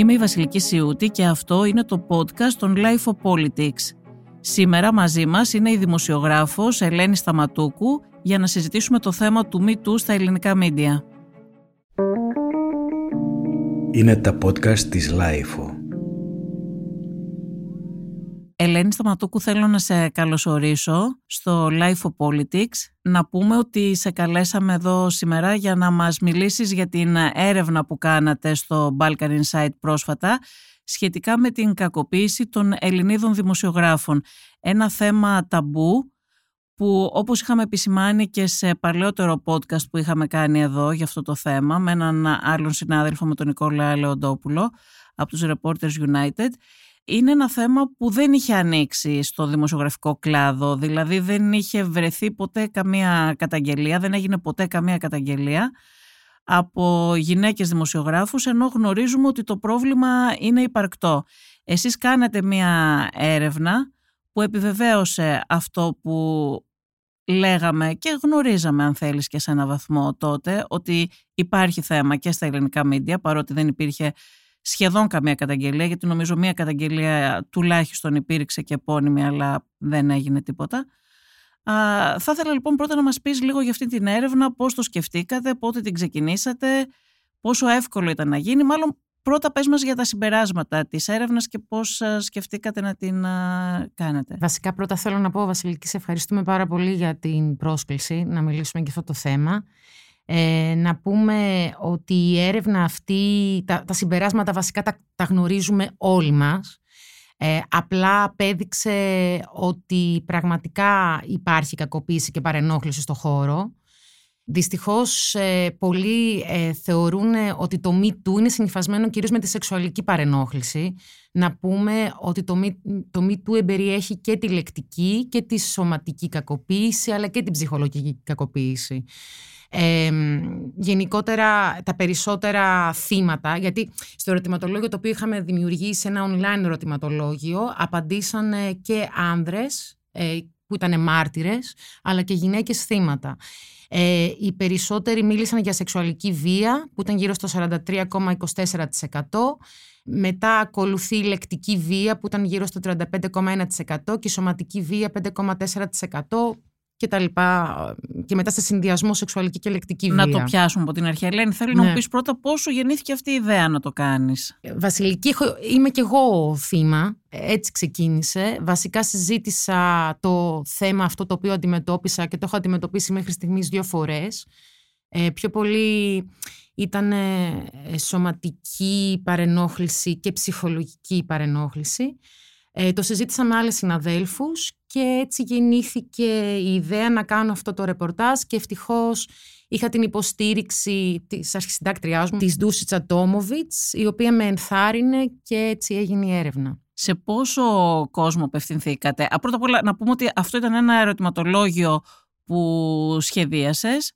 Είμαι η Βασιλική Σιούτη και αυτό είναι το podcast των Life of Politics. Σήμερα μαζί μας είναι η δημοσιογράφος Ελένη Σταματούκου για να συζητήσουμε το θέμα του Me στα ελληνικά μίντια. Είναι τα podcast της Life Ελένη Σταματούκου θέλω να σε καλωσορίσω στο Life of Politics. Να πούμε ότι σε καλέσαμε εδώ σήμερα για να μας μιλήσεις για την έρευνα που κάνατε στο Balkan Insight πρόσφατα σχετικά με την κακοποίηση των Ελληνίδων δημοσιογράφων. Ένα θέμα ταμπού που όπως είχαμε επισημάνει και σε παλαιότερο podcast που είχαμε κάνει εδώ για αυτό το θέμα με έναν άλλον συνάδελφο με τον Νικόλα Λεοντόπουλο από τους Reporters United είναι ένα θέμα που δεν είχε ανοίξει στο δημοσιογραφικό κλάδο, δηλαδή δεν είχε βρεθεί ποτέ καμία καταγγελία, δεν έγινε ποτέ καμία καταγγελία από γυναίκες δημοσιογράφους, ενώ γνωρίζουμε ότι το πρόβλημα είναι υπαρκτό. Εσείς κάνετε μία έρευνα που επιβεβαίωσε αυτό που λέγαμε και γνωρίζαμε αν θέλεις και σε ένα βαθμό τότε ότι υπάρχει θέμα και στα ελληνικά μίντια παρότι δεν υπήρχε σχεδόν καμία καταγγελία, γιατί νομίζω μία καταγγελία τουλάχιστον υπήρξε και επώνυμη, αλλά δεν έγινε τίποτα. Α, θα ήθελα λοιπόν πρώτα να μας πεις λίγο για αυτή την έρευνα, πώς το σκεφτήκατε, πότε την ξεκινήσατε, πόσο εύκολο ήταν να γίνει, μάλλον πρώτα πες μας για τα συμπεράσματα της έρευνας και πώς σκεφτήκατε να την κάνετε. Βασικά πρώτα θέλω να πω Βασιλική, σε ευχαριστούμε πάρα πολύ για την πρόσκληση να μιλήσουμε για αυτό το θέμα. Ε, να πούμε ότι η έρευνα αυτή, τα, τα συμπεράσματα βασικά τα, τα γνωρίζουμε όλοι μας. Ε, απλά απέδειξε ότι πραγματικά υπάρχει κακοποίηση και παρενόχληση στο χώρο. Δυστυχώς ε, πολλοί ε, θεωρούν ότι το Me Too είναι συνειφασμένο κυρίως με τη σεξουαλική παρενόχληση. Να πούμε ότι το Me, το Me Too εμπεριέχει και τη λεκτική και τη σωματική κακοποίηση αλλά και την ψυχολογική κακοποίηση γενικότερα τα περισσότερα θύματα, γιατί στο ερωτηματολόγιο το οποίο είχαμε δημιουργήσει ένα online ερωτηματολόγιο, απαντήσαν και άνδρες ε, που ήταν μάρτυρες, αλλά και γυναίκες θύματα. Ε, οι περισσότεροι μίλησαν για σεξουαλική βία, που ήταν γύρω στο 43,24%. Μετά ακολουθεί η λεκτική βία, που ήταν γύρω στο 35,1% και η σωματική βία 5,4% και τα λοιπά και μετά σε συνδυασμό σεξουαλική και λεκτική βία. Να το πιάσουμε από την αρχή. Ελένη, θέλω να μου ναι. πεις πρώτα πόσο γεννήθηκε αυτή η ιδέα να το κάνεις. Βασιλική, είμαι κι εγώ θύμα. Έτσι ξεκίνησε. Βασικά συζήτησα το θέμα αυτό το οποίο αντιμετώπισα και το έχω αντιμετωπίσει μέχρι στιγμής δύο φορές. Ε, πιο πολύ ήταν σωματική παρενόχληση και ψυχολογική παρενόχληση. Ε, το συζήτησα με άλλες συναδέλφους και έτσι γεννήθηκε η ιδέα να κάνω αυτό το ρεπορτάζ και ευτυχώς είχα την υποστήριξη της αρχισυντάκτριάς μου, της Ντούσιτσα Τόμοβιτς, η οποία με ενθάρρυνε και έτσι έγινε η έρευνα. Σε πόσο κόσμο απευθυνθήκατε; Πρώτα απ' όλα να πούμε ότι αυτό ήταν ένα ερωτηματολόγιο που σχεδίασες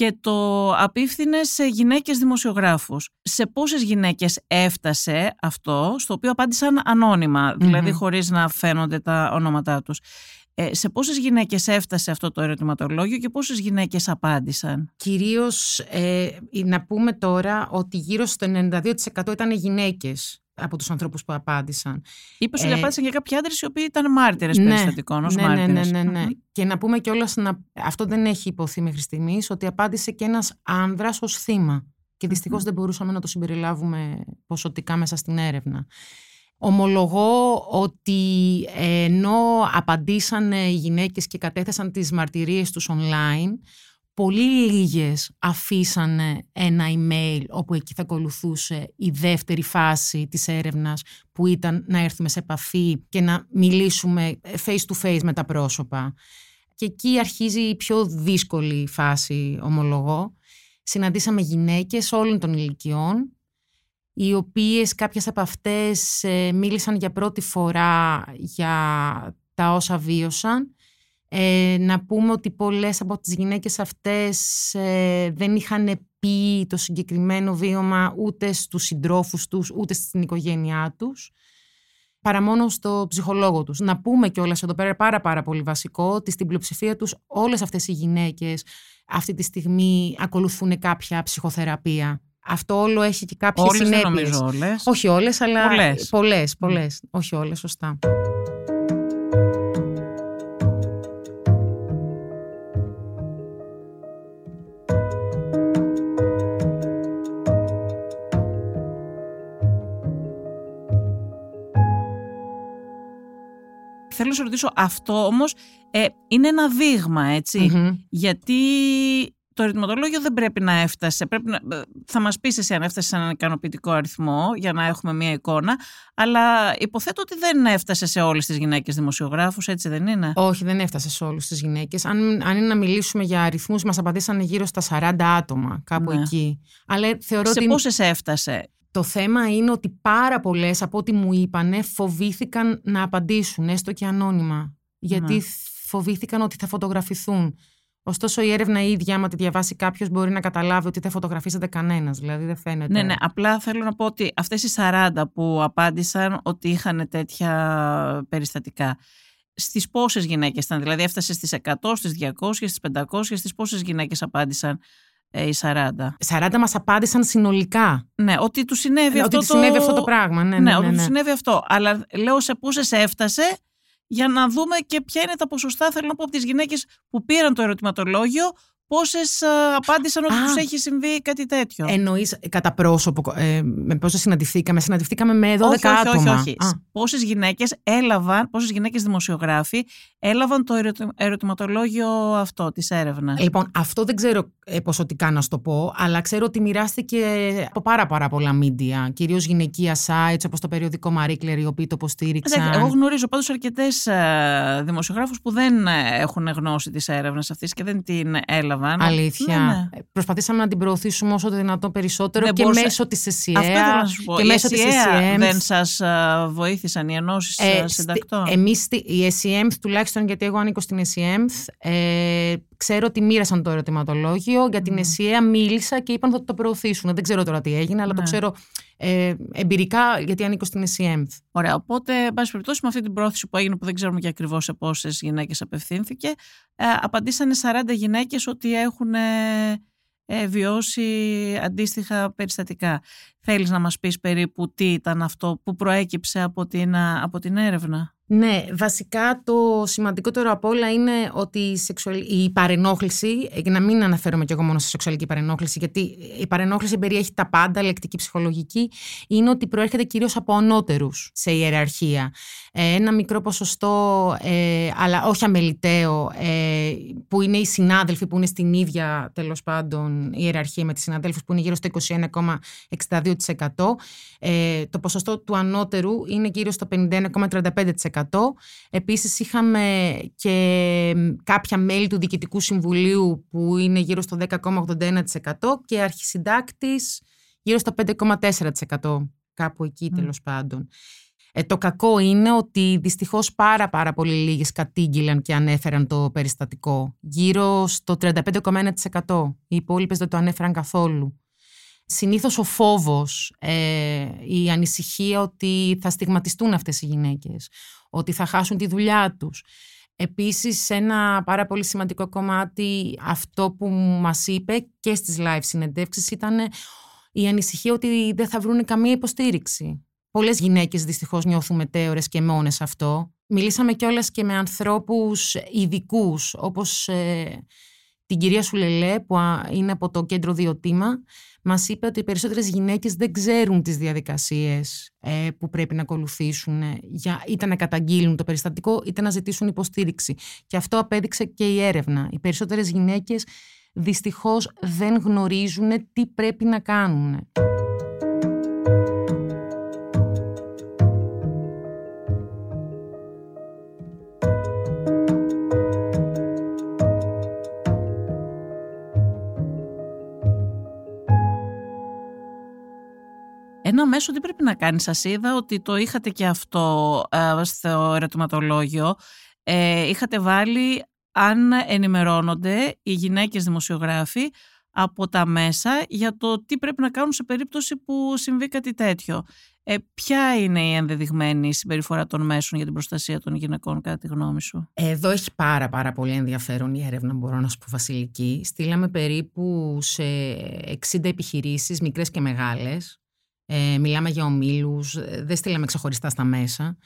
και το απίφθινες σε γυναίκες δημοσιογράφους. Σε πόσες γυναίκες έφτασε αυτό, στο οποίο απάντησαν δηλαδή χωρίς να φαίνονται τα ονόματά τους. Ε, σε πόσες γυναίκες έφτασε αυτό το ερωτηματολόγιο και πόσες γυναίκες απάντησαν; Κυρίως ε, να πούμε τώρα ότι γύρω στο 92% ήταν γυναίκες από τους ανθρώπους που απάντησαν. Είπες ότι ε, απάντησαν και κάποιοι άντρες οι οποίοι ήταν μάρτυρες ναι, περιστατικών, ως ναι, ναι, ναι, ναι, ναι. Και να πούμε κιόλας, αυτό δεν έχει υποθεί μέχρι στιγμής, ότι απάντησε και ένας άνδρας ως θύμα. Και δυστυχώς δεν μπορούσαμε να το συμπεριλάβουμε ποσοτικά μέσα στην έρευνα. Ομολογώ ότι ενώ απαντήσαν οι γυναίκες και κατέθεσαν τις μαρτυρίες τους online, πολύ λίγες αφήσανε ένα email όπου εκεί θα ακολουθούσε η δεύτερη φάση της έρευνας που ήταν να έρθουμε σε επαφή και να μιλήσουμε face to face με τα πρόσωπα. Και εκεί αρχίζει η πιο δύσκολη φάση, ομολογώ. Συναντήσαμε γυναίκες όλων των ηλικιών, οι οποίες κάποιες από αυτές ε, μίλησαν για πρώτη φορά για τα όσα βίωσαν ε, να πούμε ότι πολλές από τις γυναίκες αυτές ε, δεν είχαν πει το συγκεκριμένο βίωμα ούτε στους συντρόφους τους, ούτε στην οικογένειά τους, παρά μόνο στο ψυχολόγο τους. Να πούμε κιόλας εδώ πέρα πάρα πάρα πολύ βασικό ότι στην πλειοψηφία τους όλες αυτές οι γυναίκες αυτή τη στιγμή ακολουθούν κάποια ψυχοθεραπεία. αυτό όλο έχει και κάποιες Όλες δεν συνέπειες. νομίζω όλες. Όχι όλες, αλλά Πολλές. πολλές, πολλές. Όχι όλες, σωστά. Θέλω να σε ρωτήσω, αυτό όμως ε, είναι ένα δείγμα, έτσι. Μμμ. Γιατί το ερωτηματολόγιο δεν πρέπει να έφτασε. Πρέπει να, ε, θα μας πεις εσύ αν έφτασε σε έναν ικανοποιητικό αριθμό για να έχουμε μία εικόνα, αλλά υποθέτω ότι δεν έφτασε σε όλες τις γυναίκες δημοσιογράφους, έτσι δεν είναι; Όχι, δεν έφτασε σε όλους τις γυναίκες. Αν, αν είναι να μιλήσουμε για αριθμούς, μας απαντήσανε γύρω στα 40 άτομα, κάπου Ναι. εκεί. Αλλά θεωρώ σε ότι πόσες έφτασε; Το θέμα είναι ότι πάρα πολλές από ό,τι μου είπανε φοβήθηκαν να απαντήσουν, έστω και ανώνυμα. Γιατί Ναι. φοβήθηκαν ότι θα φωτογραφηθούν. Ωστόσο, η έρευνα η ίδια, άμα τη διαβάσει κάποιος, μπορεί να καταλάβει ότι δεν φωτογραφίζεται κανένας. Δηλαδή, δεν φαίνεται. Ναι, ναι, απλά θέλω να πω ότι αυτές οι 40 που απάντησαν ότι είχαν τέτοια περιστατικά. Στις πόσες γυναίκες ήταν, δηλαδή έφτασε στις 100, στις 200, στις 500, στις πόσες γυναίκες απάντησαν; Ε, οι 40. 40 μας απάντησαν συνολικά. Ναι, ότι του συνέβη Ε, αυτό ότι το... του συνέβη αυτό το πράγμα. Ναι, Ναι, ναι, ότι ναι, του ναι. συνέβη αυτό. Αλλά λέω σε πόσες έφτασε για να δούμε και ποια είναι τα ποσοστά, θέλω να πω, από τις γυναίκες που πήραν το ερωτηματολόγιο, πόσες ε, απάντησαν ότι Α. τους έχει συμβεί κάτι τέτοιο; Εννοείς κατά πρόσωπο, ε, με πόσο συναντηθήκαμε; Συναντηθήκαμε με 12 όχι, όχι, άτομα. όχι, όχι. Α, Πόσες γυναίκες έλαβαν, πόσες γυναίκες δημοσιογράφοι έλαβαν το ερωτη- ερωτηματολόγιο αυτό της έρευνας; Λοιπόν, αυτό δεν ξέρω ε, ποσοτικά να σου το πω, αλλά ξέρω ότι μοιράστηκε από πάρα, πάρα πολλά μίντια. Κυρίως γυναικεία sites όπως το περιοδικό Marie Claire, οι οποίοι το υποστήριξαν. Εντάξει, Εγώ γνωρίζω πάντως αρκετές ε, δημοσιογράφους που δεν ε, έχουν γνώση της έρευνας αυτής και δεν την έλαβαν. Αλήθεια. Ναι, ναι. Ε, Προσπαθήσαμε να την προωθήσουμε όσο το δυνατόν περισσότερο Δεν και μπορούσα- μέσω της ΕΣΥΑ. Αυτό ήθελα να σου πω. Και Οι μέσω της ΕΣΥΑ SEM. δεν σας ε, βοήθησαν οι ενώσεις ε, συντακτών; Εμείς, στη- η SEM, τουλάχιστον γιατί εγώ ανήκω στην SEM, ε, ξέρω ότι μοίρασαν το ερωτηματολόγιο. Για την Ναι. SEA μίλησα και είπαν ότι το προωθήσουν. Δεν ξέρω τώρα τι έγινε, αλλά το Ναι. ξέρω ε, εμπειρικά γιατί ανήκω στην SEM. Ωραία, οπότε, εν πάση περιπτώσει, με αυτή την πρόθεση που έγινε, που δεν ξέρουμε και ακριβώς σε πόσες γυναίκες απευθύνθηκε, ε, απαντήσανε 40 γυναίκες ότι έχουν ε, ε, βιώσει αντίστοιχα περιστατικά. Θέλεις να μας πεις περίπου τι ήταν αυτό που προέκυψε από την, α, από την έρευνα; Ναι, βασικά το σημαντικότερο απ' όλα είναι ότι η, σεξουαλ... η παρενόχληση, ε, για να μην αναφέρομαι κι εγώ μόνο στη σεξουαλική παρενόχληση, γιατί η παρενόχληση περιέχει τα πάντα, λεκτική, ψυχολογική, είναι ότι προέρχεται κυρίως από ανώτερους σε ιεραρχία. Ε, ένα μικρό ποσοστό, ε, αλλά όχι αμεληταίο, ε, που είναι οι συνάδελφοι που είναι στην ίδια τέλος πάντων ιεραρχία με τις συναδέλφους που είναι γύρω στο 21,62%. Ε, το ποσοστό του ανώτερου είναι γύρω στο 51,35%. Επίσης είχαμε και κάποια μέλη του Διοικητικού Συμβουλίου που είναι γύρω στο 10,81% και αρχισυντάκτης γύρω στο 5,4% κάπου εκεί Μμ. τέλος πάντων. Ε, το κακό είναι ότι δυστυχώς πάρα πάρα πολύ λίγες κατήγγυλαν και ανέφεραν το περιστατικό. Γύρω στο 35,1%. Οι υπόλοιπες δεν το ανέφεραν καθόλου. Συνήθως ο φόβος, ε, η ανησυχία ότι θα στιγματιστούν αυτές οι γυναίκες, ότι θα χάσουν τη δουλειά τους. Επίσης, ένα πάρα πολύ σημαντικό κομμάτι, αυτό που μας είπε και στις live συνεντεύξεις, ήταν η ανησυχία ότι δεν θα βρουν καμία υποστήριξη. Πολλές γυναίκες δυστυχώς νιώθουν μετέωρες και μόνες αυτό. Μιλήσαμε κιόλας και με ανθρώπους ειδικούς, όπως ε, την κυρία Σουλελέ που α, είναι από το κέντρο Διοτήμα. Μας είπε ότι οι περισσότερες γυναίκες δεν ξέρουν τις διαδικασίες ε, που πρέπει να ακολουθήσουν ε, για είτε να καταγγείλουν το περιστατικό είτε να ζητήσουν υποστήριξη. Και αυτό απέδειξε και η έρευνα. Οι περισσότερες γυναίκες δυστυχώς δεν γνωρίζουν τι πρέπει να κάνουν. Ένα μέσο τι πρέπει να κάνεις. Σας είδα ότι το είχατε και αυτό ε, στο ερωτηματολόγιο. Ε, είχατε βάλει αν ενημερώνονται οι γυναίκες δημοσιογράφοι από τα μέσα για το τι πρέπει να κάνουν σε περίπτωση που συμβεί κάτι τέτοιο. Ε, ποια είναι η ενδεδειγμένη συμπεριφορά των μέσων για την προστασία των γυναικών, κατά τη γνώμη σου; Εδώ έχει πάρα πάρα πολύ ενδιαφέρον η έρευνα, μπορώ να σου πω Βασιλική. Στείλαμε περίπου σε 60 επιχειρήσεις, μικρές και μεγάλες. Ε, μιλάμε για ομίλους, ε, δεν στείλαμε ξεχωριστά στα μέσα.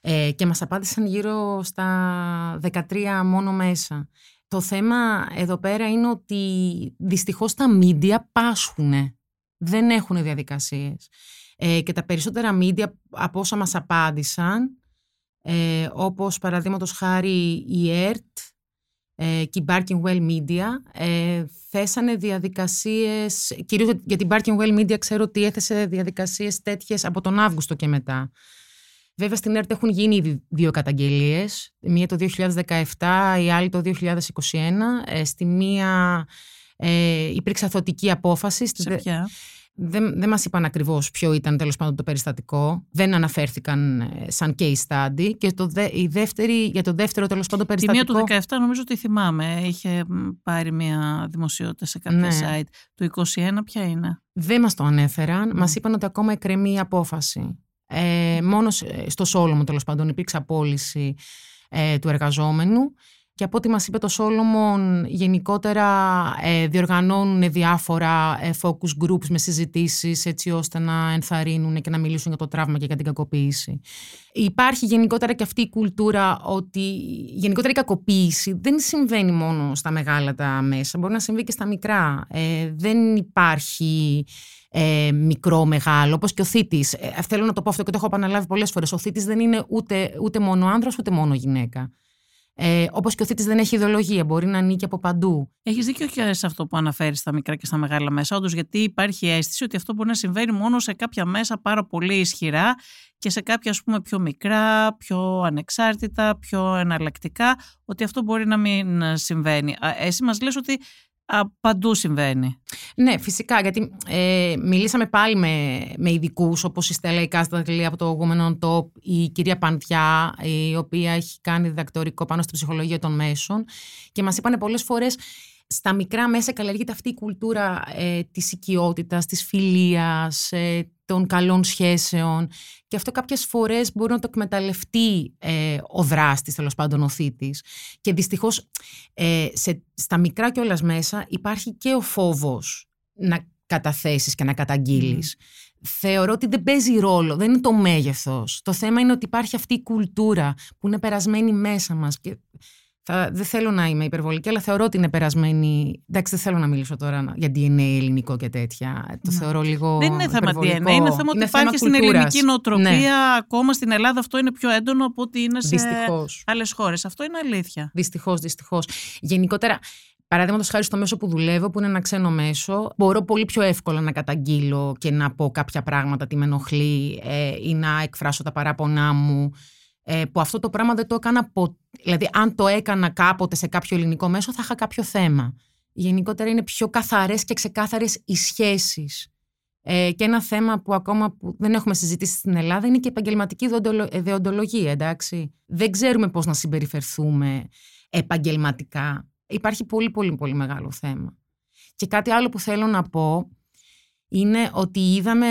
Ε, και μας απάντησαν γύρω στα 13 μόνο μέσα. Το θέμα εδώ πέρα είναι ότι δυστυχώς τα μίντια πάσχουν, δεν έχουν διαδικασίες. Ε, και τα περισσότερα μίντια από όσα μας απάντησαν, ε, όπως παραδείγματος χάρη η ΕΡΤ ε, και η Barking Well Media, ε, θέσανε διαδικασίες, κυρίως για την Barking Well Media ξέρω ότι έθεσε διαδικασίες τέτοιες από τον Αύγουστο και μετά. Βέβαια στην ΕΡΤ έχουν γίνει ήδη δύο καταγγελίες, μία το 2017, η άλλη το 2021. Ε, στη μία ε, υπήρξε αθωτική απόφαση. Σε ποια; Δεν, δεν μας είπαν ακριβώς ποιο ήταν τέλος πάντων το περιστατικό. Δεν αναφέρθηκαν ε, σαν case study. Και το η δεύτερη, για το δεύτερο τέλος πάντων περιστατικό... Τη μία του 17 νομίζω ότι θυμάμαι. Είχε πάρει μια δημοσιότητα σε κάποια ναι. site. Το 21 ποια είναι; Δεν μας το ανέφεραν. Mm. Μας είπαν ότι ακόμα εκκρεμεί η απόφαση. Ε, μόνος στο Σόλομο τέλος πάντων υπήρξε απόλυση ε, του εργαζόμενου και από ό,τι μας είπε το Σόλομον γενικότερα ε, διοργανώνουν διάφορα ε, focus groups με συζητήσεις έτσι ώστε να ενθαρρύνουν και να μιλήσουν για το τραύμα και για την κακοποίηση. Υπάρχει γενικότερα και αυτή η κουλτούρα ότι γενικότερα η κακοποίηση δεν συμβαίνει μόνο στα μεγάλα τα μέσα, μπορεί να συμβεί και στα μικρά. Ε, δεν υπάρχει ε, μικρό, μεγάλο, όπως και ο θήτης. Ε, θέλω να το πω αυτό και το έχω επαναλάβει πολλές φορές. Ο θήτης δεν είναι ούτε, ούτε μόνο άνδρας ούτε μόνο γυναίκα. Ε, Όπως και ο θήτης δεν έχει ιδεολογία, μπορεί να ανήκει από παντού. Έχεις δίκιο και σε αυτό που αναφέρεις στα μικρά και στα μεγάλα μέσα. Όντως, γιατί υπάρχει αίσθηση ότι αυτό μπορεί να συμβαίνει μόνο σε κάποια μέσα πάρα πολύ ισχυρά και σε κάποια ας πούμε πιο μικρά, πιο ανεξάρτητα, πιο εναλλακτικά, ότι αυτό μπορεί να μην συμβαίνει. Εσύ μας λες ότι παντού συμβαίνει. Ναι, φυσικά, γιατί ε, μιλήσαμε πάλι με, με ειδικούς, όπως η Στέλλα Ικάστατλη από το Women on Top, η κυρία Παντιά, η οποία έχει κάνει διδακτορικό πάνω στη ψυχολογία των μέσων και μας είπαν πολλές φορές στα μικρά μέσα καλλιεργείται αυτή η κουλτούρα ε, της οικειότητας, της φιλίας, ε, των καλών σχέσεων και αυτό κάποιες φορές μπορεί να το εκμεταλλευτεί ε, ο δράστης, τέλος πάντων ο θήτης. Και δυστυχώς ε, σε, στα μικρά κιόλας μέσα υπάρχει και ο φόβος να καταθέσεις και να καταγγείλεις. Θεωρώ ότι δεν παίζει ρόλο, δεν είναι το μέγεθος. Το θέμα είναι ότι υπάρχει αυτή η κουλτούρα που είναι περασμένη μέσα μας και θα, δεν θέλω να είμαι υπερβολική, αλλά θεωρώ ότι είναι περασμένη. Εντάξει, δεν θέλω να μιλήσω τώρα για DNA ελληνικό και τέτοια. Το ναι. θεωρώ λίγο. Δεν είναι θέμα DNA, είναι θέμα ότι υπάρχει στην ελληνική νοοτροπία. Ναι. Ακόμα στην Ελλάδα αυτό είναι πιο έντονο από ότι είναι σε άλλες χώρες. Αυτό είναι αλήθεια. Δυστυχώς, δυστυχώς. Γενικότερα, Παραδείγματος χάρη στο μέσο που δουλεύω, που είναι ένα ξένο μέσο, μπορώ πολύ πιο εύκολα να καταγγείλω και να πω κάποια πράγματα τι με ενοχλεί ε, ή να εκφράσω τα παράπονά μου ε, που αυτό το πράγμα δεν το έκανα ποτέ. Δηλαδή, αν το έκανα κάποτε σε κάποιο ελληνικό μέσο, θα είχα κάποιο θέμα. Γενικότερα είναι πιο καθαρές και ξεκάθαρες οι σχέσεις. Ε, και ένα θέμα που ακόμα που δεν έχουμε συζητήσει στην Ελλάδα είναι και η επαγγελματική δεοντολογία, εντάξει. Δεν ξέρουμε πώς να συμπεριφερθούμε επαγγελματικά. Υπάρχει πολύ πολύ πολύ μεγάλο θέμα. Και κάτι άλλο που θέλω να πω είναι ότι είδαμε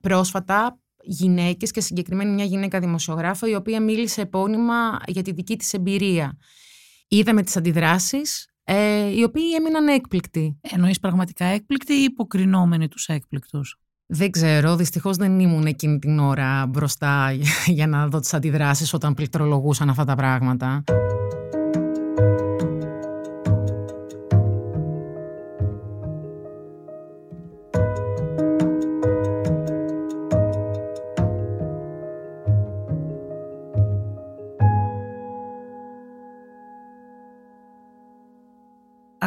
πρόσφατα γυναίκες και συγκεκριμένη μια γυναίκα δημοσιογράφο η οποία μίλησε επώνυμα για τη δική της εμπειρία. Είδαμε τις αντιδράσεις ε, οι οποίοι έμειναν έκπληκτοι. Εννοείς πραγματικά έκπληκτοι ή υποκρινόμενοι τους έκπληκτους; Δεν ξέρω, δυστυχώς δεν ήμουν εκείνη την ώρα μπροστά για να δω τις αντιδράσεις όταν πληκτρολογούσαν αυτά τα πράγματα.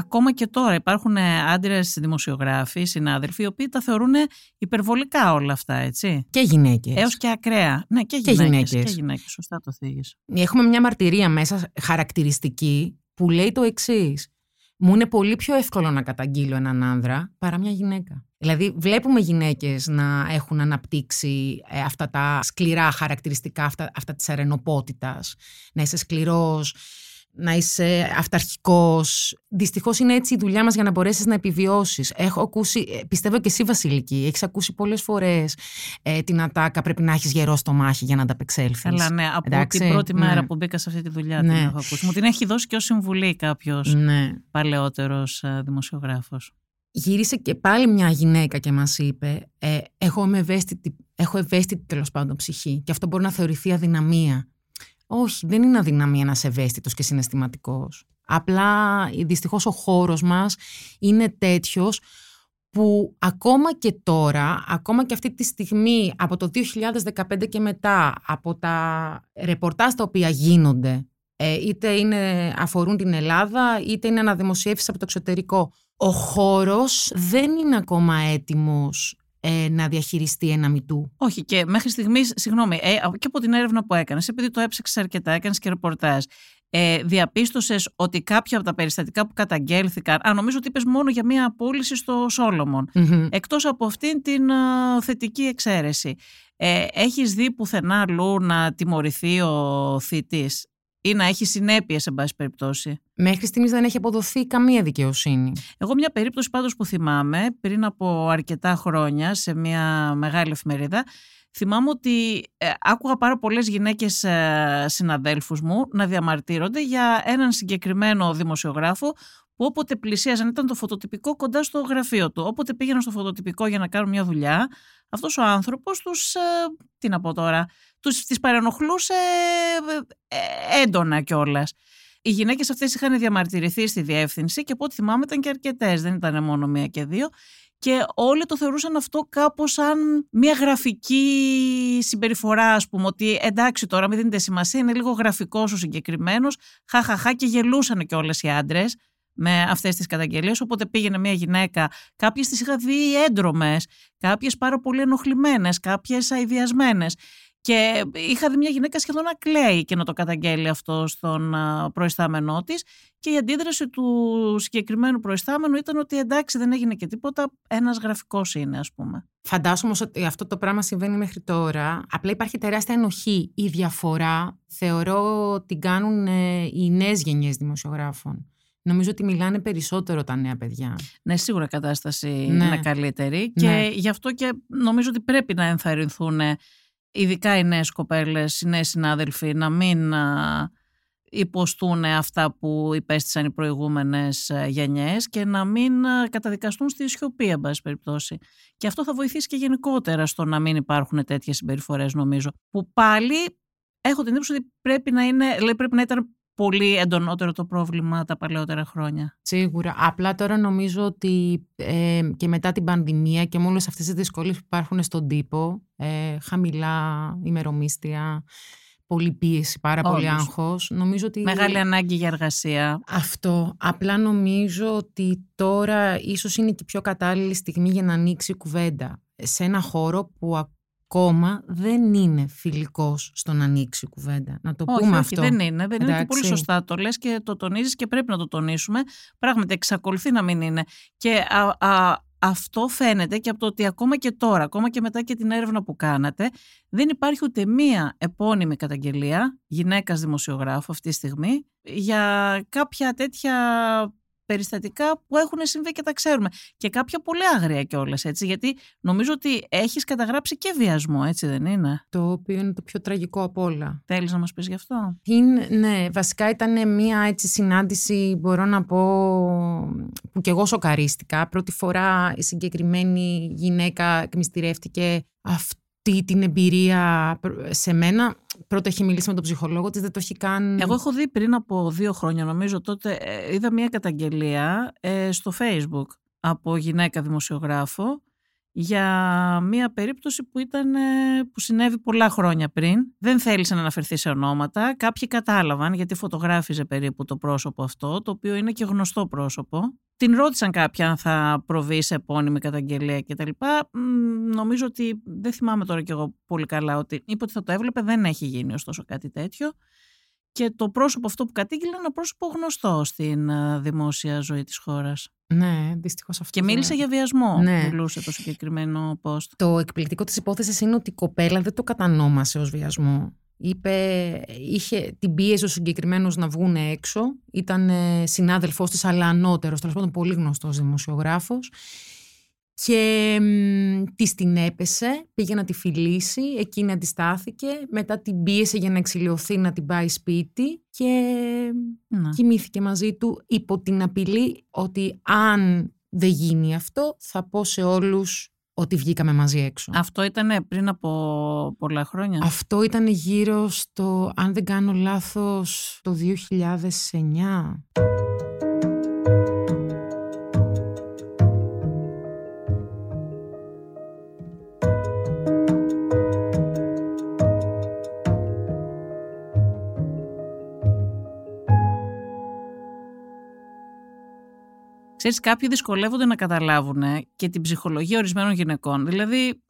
Ακόμα και τώρα υπάρχουν ε, άντρες δημοσιογράφοι, συνάδελφοι, οι οποίοι τα θεωρούν υπερβολικά όλα αυτά, έτσι. Και γυναίκες. Έως και ακραία. Ναι, και γυναίκες. Και γυναίκες, σωστά το θίγεις. Έχουμε μια μαρτυρία μέσα χαρακτηριστική που λέει το εξής. Μου είναι πολύ πιο εύκολο να καταγγείλω έναν άνδρα παρά μια γυναίκα. Δηλαδή βλέπουμε γυναίκες να έχουν αναπτύξει ε, αυτά τα σκληρά χαρακτηριστικά, αυτά, αυτά της αρενοπότητας. Να είσαι σκληρός, να είσαι αυταρχικός. Δυστυχώς είναι έτσι η δουλειά μας για να μπορέσεις να επιβιώσεις. Έχω ακούσει, ε, πιστεύω και εσύ Βασιλική, έχεις ακούσει πολλές φορές ε, την ατάκα πρέπει να έχεις γερό στο μάχη για να ανταπεξέλθεις. Καλά, ναι. Από Εντάξει, την πρώτη ναι. μέρα που μπήκα σε αυτή τη δουλειά Ναι. την έχω ακούσει. Μου την έχει δώσει και ως συμβουλή κάποιος Ναι. παλαιότερος ε, δημοσιογράφος. Γύρισε και πάλι μια γυναίκα και μας είπε ε, εγώ είμαι ευαίσθητη, έχω ευαίσθητη τέλος πάντων ψυχή και αυτό μπορεί να θεωρηθεί αδυναμία. Όχι, δεν είναι αδυναμία να είσαι ευαίσθητος και συναισθηματικός. Απλά δυστυχώς ο χώρος μας είναι τέτοιος που ακόμα και τώρα, ακόμα και αυτή τη στιγμή από το 2015 και μετά, από τα ρεπορτάζ τα οποία γίνονται, ε, είτε είναι, αφορούν την Ελλάδα, είτε είναι αναδημοσιεύσεις από το εξωτερικό, ο χώρος δεν είναι ακόμα έτοιμος ε, να διαχειριστεί ένα μητού. Όχι, και μέχρι στιγμής, συγγνώμη, ε, και από την έρευνα που έκανες, επειδή το έψαξες αρκετά, έκανες και ρεπορτάζ, ε, διαπίστωσες ότι κάποια από τα περιστατικά που καταγγέλθηκαν. Α, νομίζω ότι είπες μόνο για μία απόλυση στο Σόλομον. Μμμ. Εκτός από αυτήν την α, θετική εξαίρεση. Ε, έχεις δει πουθενά αλλού να τιμωρηθεί ο θητής; Ή να έχει συνέπειες, σε πάση περιπτώσει. Μέχρι στιγμής δεν έχει αποδοθεί καμία δικαιοσύνη. Εγώ μια περίπτωση πάντως που θυμάμαι πριν από αρκετά χρόνια σε μια μεγάλη εφημερίδα θυμάμαι ότι ε, άκουγα πάρα πολλές γυναίκες ε, συναδέλφους μου να διαμαρτύρονται για έναν συγκεκριμένο δημοσιογράφο που όποτε πλησίαζαν ήταν το φωτοτυπικό κοντά στο γραφείο του. Όποτε πήγαιναν στο φωτοτυπικό για να κάνουν μια δουλειά, αυτός ο άνθρωπος τους, ε, τι να πω τώρα, τους, τις παρενοχλούσε ε, ε, έντονα κιόλας. Οι γυναίκες αυτές είχαν διαμαρτυρηθεί στη διεύθυνση και από ό,τι θυμάμαι ήταν και αρκετές, δεν ήταν μόνο μία και δύο. Και όλοι το θεωρούσαν αυτό κάπως σαν μια γραφική συμπεριφορά, ας πούμε, ότι εντάξει τώρα μην δίνετε σημασία, είναι λίγο γραφικός ο συγκεκριμένος, χαχαχά και γελούσαν και όλες οι άντρες με αυτές τις καταγγελίες, οπότε πήγαινε μια γυναίκα, κάποιες τις είχα δει έντρομες, κάποιες πάρα πολύ ενοχλημένες, κάποιες αηδιασμένες. Και είχα δει μια γυναίκα σχεδόν να κλαίει και να το καταγγέλει αυτό στον α, προϊστάμενό της. Και η αντίδραση του συγκεκριμένου προϊστάμενου ήταν ότι εντάξει δεν έγινε και τίποτα, ένας γραφικός είναι, ας πούμε. Φαντάζομαι όμως ότι αυτό το πράγμα συμβαίνει μέχρι τώρα. Απλά υπάρχει τεράστια ενοχή. Η διαφορά θεωρώ την κάνουν ε, οι νέες γενιές δημοσιογράφων. Νομίζω ότι μιλάνε περισσότερο τα νέα παιδιά. Ναι, σίγουρα η κατάσταση Ναι. είναι καλύτερη. Ναι. Και γι' αυτό και νομίζω ότι πρέπει να ενθαρρυνθούν ειδικά οι νέες κοπέλες, οι νέοι συνάδελφοι, να μην α, υποστούν αυτά που υπέστησαν οι προηγούμενες α, γενιές και να μην α, καταδικαστούν στη σιωπή, εν πάση περιπτώσει. Και αυτό θα βοηθήσει και γενικότερα στο να μην υπάρχουν τέτοιες συμπεριφορές, νομίζω. Που πάλι έχω την εντύπωση ότι πρέπει να, είναι, δηλαδή πρέπει να ήταν πολύ εντονότερο το πρόβλημα τα παλαιότερα χρόνια. Σίγουρα. Απλά τώρα νομίζω ότι ε, και μετά την πανδημία και με όλες αυτές τις δυσκολίες που υπάρχουν στον τύπο, ε, χαμηλά ημερομίστια, πολλή πίεση, πάρα πολύ Όντως. άγχος, νομίζω ότι... Μεγάλη ανάγκη για εργασία. Αυτό. Απλά νομίζω ότι τώρα ίσως είναι και η πιο κατάλληλη στιγμή για να ανοίξει η κουβέντα σε ένα χώρο που ακόμα δεν είναι φιλικός στο να ανοίξει η κουβέντα. Να το όχι, πούμε όχι, αυτό. δεν είναι. Δεν είναι και Εντάξει. πολύ σωστά. Το λες και το τονίζεις και πρέπει να το τονίσουμε. Πράγματι, εξακολουθεί να μην είναι. Και α, α, αυτό φαίνεται και από το ότι ακόμα και τώρα, ακόμα και μετά και την έρευνα που κάνατε, δεν υπάρχει ούτε μία επώνυμη καταγγελία γυναίκας δημοσιογράφου αυτή τη στιγμή για κάποια τέτοια περιστατικά που έχουν συμβεί και τα ξέρουμε. Και κάποια πολύ άγρια κιόλας, έτσι, γιατί νομίζω ότι έχεις καταγράψει και βιασμό, έτσι δεν είναι; Το οποίο είναι το πιο τραγικό από όλα. Θέλεις να μας πεις γι' αυτό; Είναι, ναι, βασικά ήταν μια έτσι συνάντηση, μπορώ να πω, που κι εγώ σοκαρίστηκα. Πρώτη φορά η συγκεκριμένη γυναίκα εκμυστηρεύτηκε αυτή την εμπειρία σε μένα. Πρώτα έχει μιλήσει με τον ψυχολόγο της, δεν το έχει καν... Εγώ έχω δει πριν από δύο χρόνια, νομίζω τότε, ε, είδα μια καταγγελία ε, στο Facebook από γυναίκα δημοσιογράφο για μια περίπτωση που, ήταν, ε, που συνέβη πολλά χρόνια πριν. Δεν θέλησε να αναφερθεί σε ονόματα. Κάποιοι κατάλαβαν γιατί φωτογράφιζε περίπου το πρόσωπο αυτό, το οποίο είναι και γνωστό πρόσωπο. Την ρώτησαν κάποια αν θα προβεί σε επώνυμη καταγγελία κτλ. Μ, Νομίζω ότι δεν θυμάμαι τώρα κι εγώ πολύ καλά ότι είπε ότι θα το έβλεπε. Δεν έχει γίνει ωστόσο κάτι τέτοιο. Και το πρόσωπο αυτό που κατήγγειλε είναι ένα πρόσωπο γνωστό στην ε, δημόσια ζωή της χώρας. Ναι, δυστυχώς αυτό. Και μίλησε δεν- για βιασμό, Ναι. μιλούσε το συγκεκριμένο post. Το εκπληκτικό της υπόθεσης είναι ότι η κοπέλα δεν το κατανόμασε ως βιασμό. Είπε, είχε την πίεση ο συγκεκριμένος να βγουν έξω. Ήταν συνάδελφός της, αλλά ανώτερος, τέλος πάντων πολύ γνωστός δημοσιογράφος. Και της την έπεσε, πήγε να τη φιλήσει, εκείνη αντιστάθηκε, μετά την πίεσε για να εξηλαιωθεί να την πάει σπίτι και να. κοιμήθηκε μαζί του υπό την απειλή ότι αν δεν γίνει αυτό θα πω σε όλους ότι βγήκαμε μαζί έξω. Αυτό ήταν πριν από πολλά χρόνια; Αυτό ήταν γύρω στο, αν δεν κάνω λάθος, το 2009. Ξέρεις, κάποιοι δυσκολεύονται να καταλάβουν και την ψυχολογία ορισμένων γυναικών. Δηλαδή,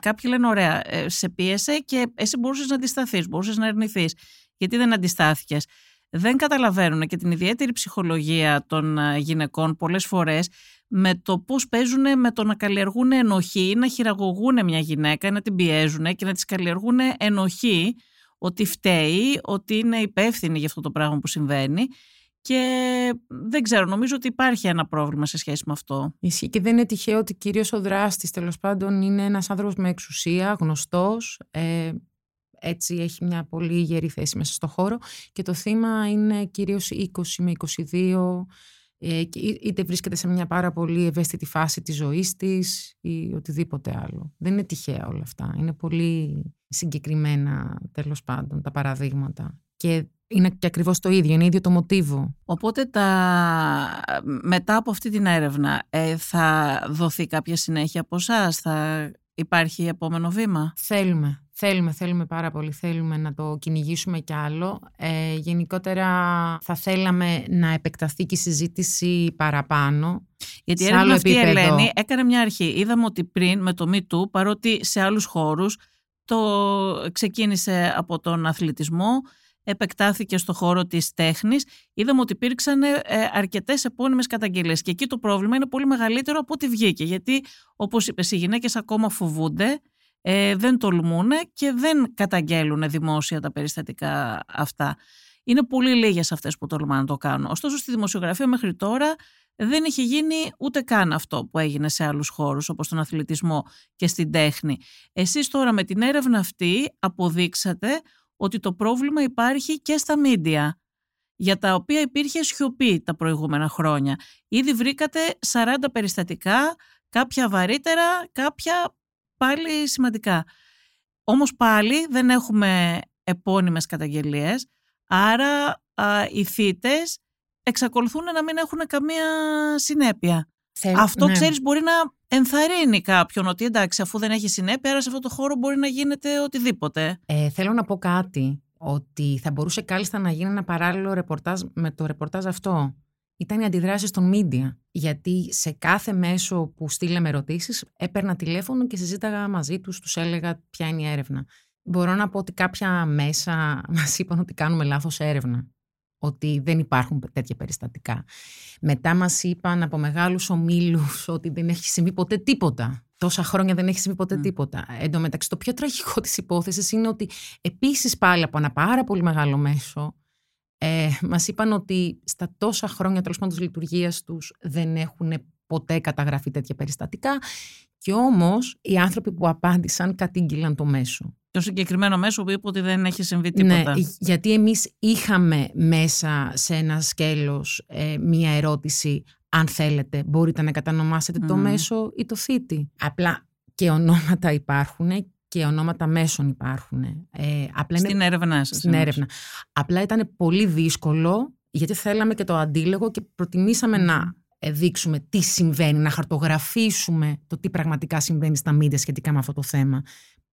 κάποιοι λένε: Ωραία, ε, σε πίεσε και εσύ μπορούσες να αντισταθείς, μπορούσες να αρνηθείς. Γιατί δεν αντιστάθηκες; Δεν καταλαβαίνουν και την ιδιαίτερη ψυχολογία των ε, γυναικών πολλές φορές με το πώς παίζουν με το να καλλιεργούν ενοχή, να χειραγωγούν μια γυναίκα, να την πιέζουν και να της καλλιεργούν ενοχή ότι φταίει, ότι είναι υπεύθυνη για αυτό το πράγμα που συμβαίνει και δεν ξέρω, νομίζω ότι υπάρχει ένα πρόβλημα σε σχέση με αυτό. Ισχύει και δεν είναι τυχαίο ότι κυρίως ο δράστης τέλος πάντων είναι ένας άνθρωπος με εξουσία, γνωστός. Ε, έτσι έχει μια πολύ γερή θέση μέσα στο χώρο και το θύμα είναι κυρίως 20 με 22 ε, είτε βρίσκεται σε μια πάρα πολύ ευαίσθητη φάση της ζωής της ή οτιδήποτε άλλο. Δεν είναι τυχαία όλα αυτά. Είναι πολύ συγκεκριμένα τέλος πάντων τα παραδείγματα. Και είναι και ακριβώς το ίδιο, είναι ίδιο το μοτίβο. Οπότε τα... μετά από αυτή την έρευνα ε, θα δοθεί κάποια συνέχεια από εσά, θα υπάρχει επόμενο βήμα; Θέλουμε, θέλουμε, θέλουμε πάρα πολύ, θέλουμε να το κυνηγήσουμε κι άλλο. Ε, γενικότερα θα θέλαμε να επεκταθεί και η συζήτηση παραπάνω. Γιατί η έρευνα αυτή η Ελένη έκανε μια αρχή. Είδαμε ότι πριν με το Me παρότι σε άλλους χώρους το ξεκίνησε από τον αθλητισμό, επεκτάθηκε στο χώρο της τέχνης, είδαμε ότι υπήρξαν ε, αρκετές επώνυμες καταγγελίες και εκεί το πρόβλημα είναι πολύ μεγαλύτερο από ό,τι βγήκε γιατί όπως είπες οι γυναίκες ακόμα φοβούνται, ε, δεν τολμούν και δεν καταγγέλουν δημόσια τα περιστατικά αυτά. Είναι πολύ λίγες αυτές που τολμάνε να το κάνουν. Ωστόσο στη δημοσιογραφία μέχρι τώρα δεν είχε γίνει ούτε καν αυτό που έγινε σε άλλους χώρους όπως τον αθλητισμό και στην τέχνη. Εσείς τώρα με την έρευνα αυτή αποδείξατε ότι το πρόβλημα υπάρχει και στα μίντια, για τα οποία υπήρχε σιωπή τα προηγούμενα χρόνια. Ήδη βρήκατε 40 περιστατικά, κάποια βαρύτερα, κάποια πάλι σημαντικά. Όμως πάλι δεν έχουμε επώνυμες καταγγελίες, άρα οι θύτες εξακολουθούν να μην έχουν καμία συνέπεια. Αυτό, ναι. ξέρεις, μπορεί να ενθαρρύνει κάποιον ότι εντάξει, αφού δεν έχει συνέπεια, άρα σε αυτό το χώρο μπορεί να γίνεται οτιδήποτε. Ε, θέλω να πω κάτι, ότι θα μπορούσε κάλλιστα να γίνει ένα παράλληλο ρεπορτάζ με το ρεπορτάζ αυτό. Ήταν οι αντιδράσεις των media. Γιατί σε κάθε μέσο που στείλαμε ερωτήσεις, έπαιρνα τηλέφωνο και συζήταγα μαζί τους, τους έλεγα ποια είναι η έρευνα. Μπορώ να πω ότι κάποια μέσα μας είπαν ότι κάνουμε λάθος έρευνα ότι δεν υπάρχουν τέτοια περιστατικά. Μετά μας είπαν από μεγάλους ομίλους ότι δεν έχει συμβεί ποτέ τίποτα. Τόσα χρόνια δεν έχει συμβεί ποτέ mm. τίποτα. Εν τω μεταξύ, το πιο τραγικό της υπόθεσης είναι ότι επίσης πάλι από ένα πάρα πολύ μεγάλο μέσο ε, μας είπαν ότι στα τόσα χρόνια τέλος πάντων της λειτουργίας τους δεν έχουν ποτέ καταγραφεί τέτοια περιστατικά και όμως οι άνθρωποι που απάντησαν κατήγγυλαν το μέσο το συγκεκριμένο μέσο που είπε ότι δεν έχει συμβεί ναι, τίποτα. Ναι, γιατί εμείς είχαμε μέσα σε ένα σκέλος ε, μία ερώτηση αν θέλετε μπορείτε να κατανομάσετε το μέσο ή το θήτη. Απλά και ονόματα υπάρχουν και ονόματα μέσων υπάρχουν. Ε, απλά στην έρευνα σας. Στην έρευνα. Απλά ήταν πολύ δύσκολο γιατί θέλαμε και το αντίλογο και προτιμήσαμε να δείξουμε τι συμβαίνει, να χαρτογραφήσουμε το τι πραγματικά συμβαίνει στα μίντια σχετικά με αυτό το θέμα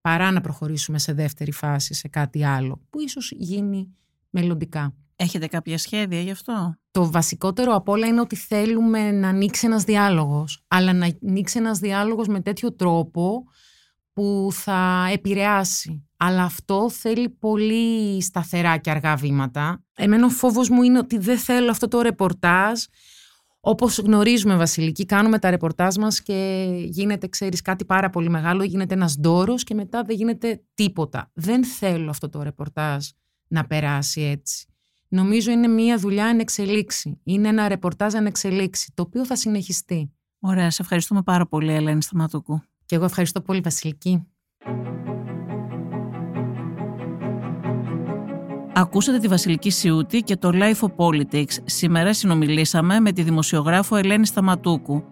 παρά να προχωρήσουμε σε δεύτερη φάση, σε κάτι άλλο, που ίσως γίνει μελλοντικά. Έχετε κάποια σχέδια γι' αυτό; Το βασικότερο απ' όλα είναι ότι θέλουμε να ανοίξει ένας διάλογος, αλλά να ανοίξει ένας διάλογος με τέτοιο τρόπο που θα επηρεάσει. Αλλά αυτό θέλει πολύ σταθερά και αργά βήματα. Εμένα ο φόβος μου είναι ότι δεν θέλω αυτό το ρεπορτάζ όπως γνωρίζουμε Βασιλική, κάνουμε τα ρεπορτάζ μας και γίνεται, ξέρεις, κάτι πάρα πολύ μεγάλο, γίνεται ένας ντόρος και μετά δεν γίνεται τίποτα. Δεν θέλω αυτό το ρεπορτάζ να περάσει έτσι. Νομίζω είναι μια δουλειά εν εξελίξη. Είναι ένα ρεπορτάζ εν εξελίξη, το οποίο θα συνεχιστεί. Ωραία, σε ευχαριστούμε πάρα πολύ Ελένη Σταματούκου. Και εγώ ευχαριστώ πολύ Βασιλική. Ακούσατε τη Βασιλική Σιούτη και το Life of Politics. Σήμερα συνομιλήσαμε με τη δημοσιογράφο Ελένη Σταματούκου.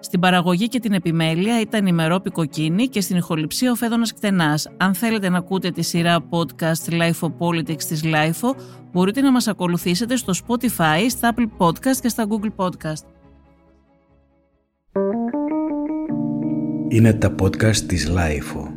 Στην παραγωγή και την επιμέλεια ήταν η Μερόπη Κοκκίνη και στην ηχοληψία ο Φέδωνας Κτενάς. Αν θέλετε να ακούτε τη σειρά podcast Life of Politics της Life, μπορείτε να μας ακολουθήσετε στο Spotify, στα Apple Podcast και στα Google Podcast. Είναι τα podcast της Life.